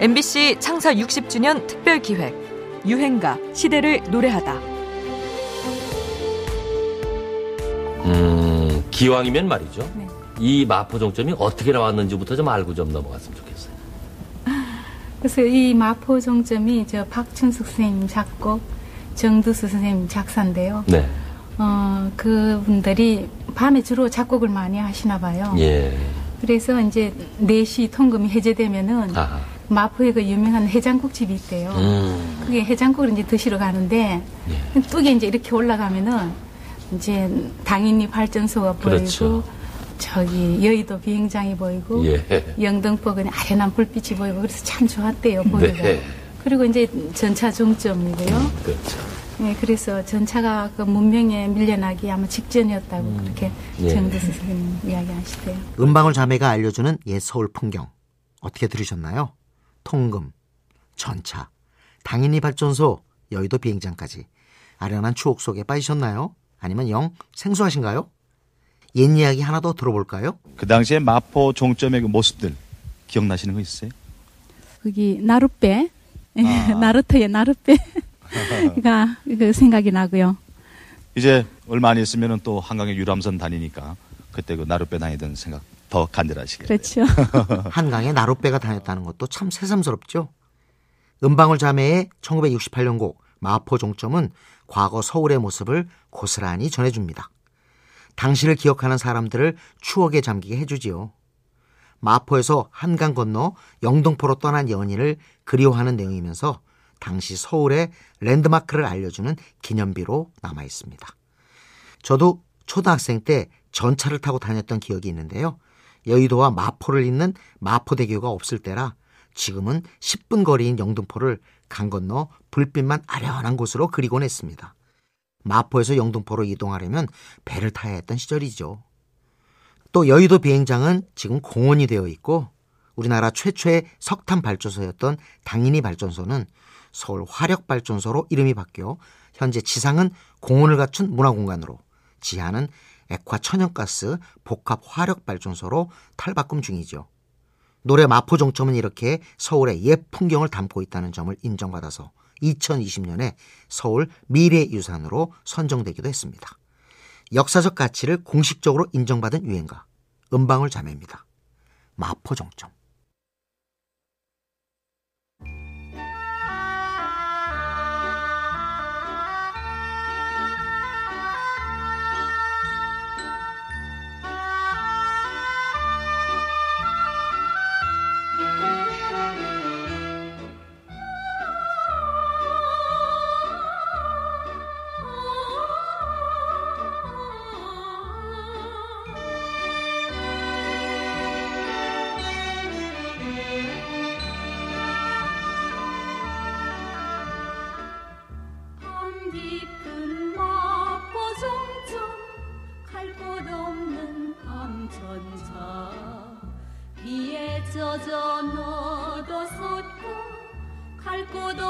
MBC 창사 60주년 특별 기획 유행가 시대를 노래하다. 음, 기왕이면 말이죠. 네. 이 마포종점이 어떻게 나왔는지부터 좀 알고 좀 넘어갔으면 좋겠어요. 그래서 이 마포 종점이 저 박춘숙 선생님 작곡, 정두수 선생님 작사인데요. 네. 어, 그분들이 밤에 주로 작곡을 많이 하시나 봐요. 예. 그래서 이제 4시 통금이 해제되면은 아하. 마포에 그 유명한 해장국집이 있대요. 음. 그게 해장국을 이제 드시러 가는데 예. 뚝에 이제 이렇게 올라가면은 이제 당인리 발전소가 보이고 그렇죠. 저기 여의도 비행장이 보이고 예. 영등포 그냥 아련한 불빛이 보이고 그래서 참 좋았대요 보기가. 네. 그리고 이제 전차 종점이고요. 그렇죠. 네, 그래서 전차가 그 문명에 밀려나기 아마 직전이었다고 그렇게 예. 정두수 선생님 이야기하시대요. 은방울 자매가 알려주는 옛 서울 풍경 어떻게 들으셨나요? 통금, 전차, 당인리 발전소, 여의도 비행장까지 아련한 추억 속에 빠지셨나요? 아니면 영 생소하신가요? 옛 이야기 하나 더 들어볼까요? 그 당시에 마포 종점의 그 모습들 기억나시는 거 있어요? 거기 나룻배, 아. 나루터의 나룻배가 그 생각이 나고요. 이제 얼마 안 있으면은 또 한강에 유람선 다니니까 그때 그 나룻배 다니던 생각 더 간절하시겠네요. 그렇죠. 한강에 나룻배가 다녔다는 것도 참 새삼스럽죠. 은방울 자매의 1968년 곡 마포 종점은 과거 서울의 모습을 고스란히 전해줍니다. 당시를 기억하는 사람들을 추억에 잠기게 해주지요. 마포에서 한강 건너 영등포로 떠난 연인을 그리워하는 내용이면서 당시 서울의 랜드마크를 알려주는 기념비로 남아 있습니다. 저도 초등학생 때 전차를 타고 다녔던 기억이 있는데요. 여의도와 마포를 잇는 마포대교가 없을 때라 지금은 10분 거리인 영등포를 강 건너 불빛만 아련한 곳으로 그리곤 했습니다. 마포에서 영등포로 이동하려면 배를 타야 했던 시절이죠. 또 여의도 비행장은 지금 공원이 되어 있고 우리나라 최초의 석탄 발전소였던 당인이 발전소는 서울 화력 발전소로 이름이 바뀌어 현재 지상은 공원을 갖춘 문화공간으로 지하는 액화 천연가스 복합 화력 발전소로 탈바꿈 중이죠. 노래 마포 종점은 이렇게 서울의 옛 풍경을 담고 있다는 점을 인정받아서 2020년에 서울 미래유산으로 선정되기도 했습니다. 역사적 가치를 공식적으로 인정받은 유행가 은방울 자매입니다. 마포 종점. 젖어 너도 섰고 갈 곳 없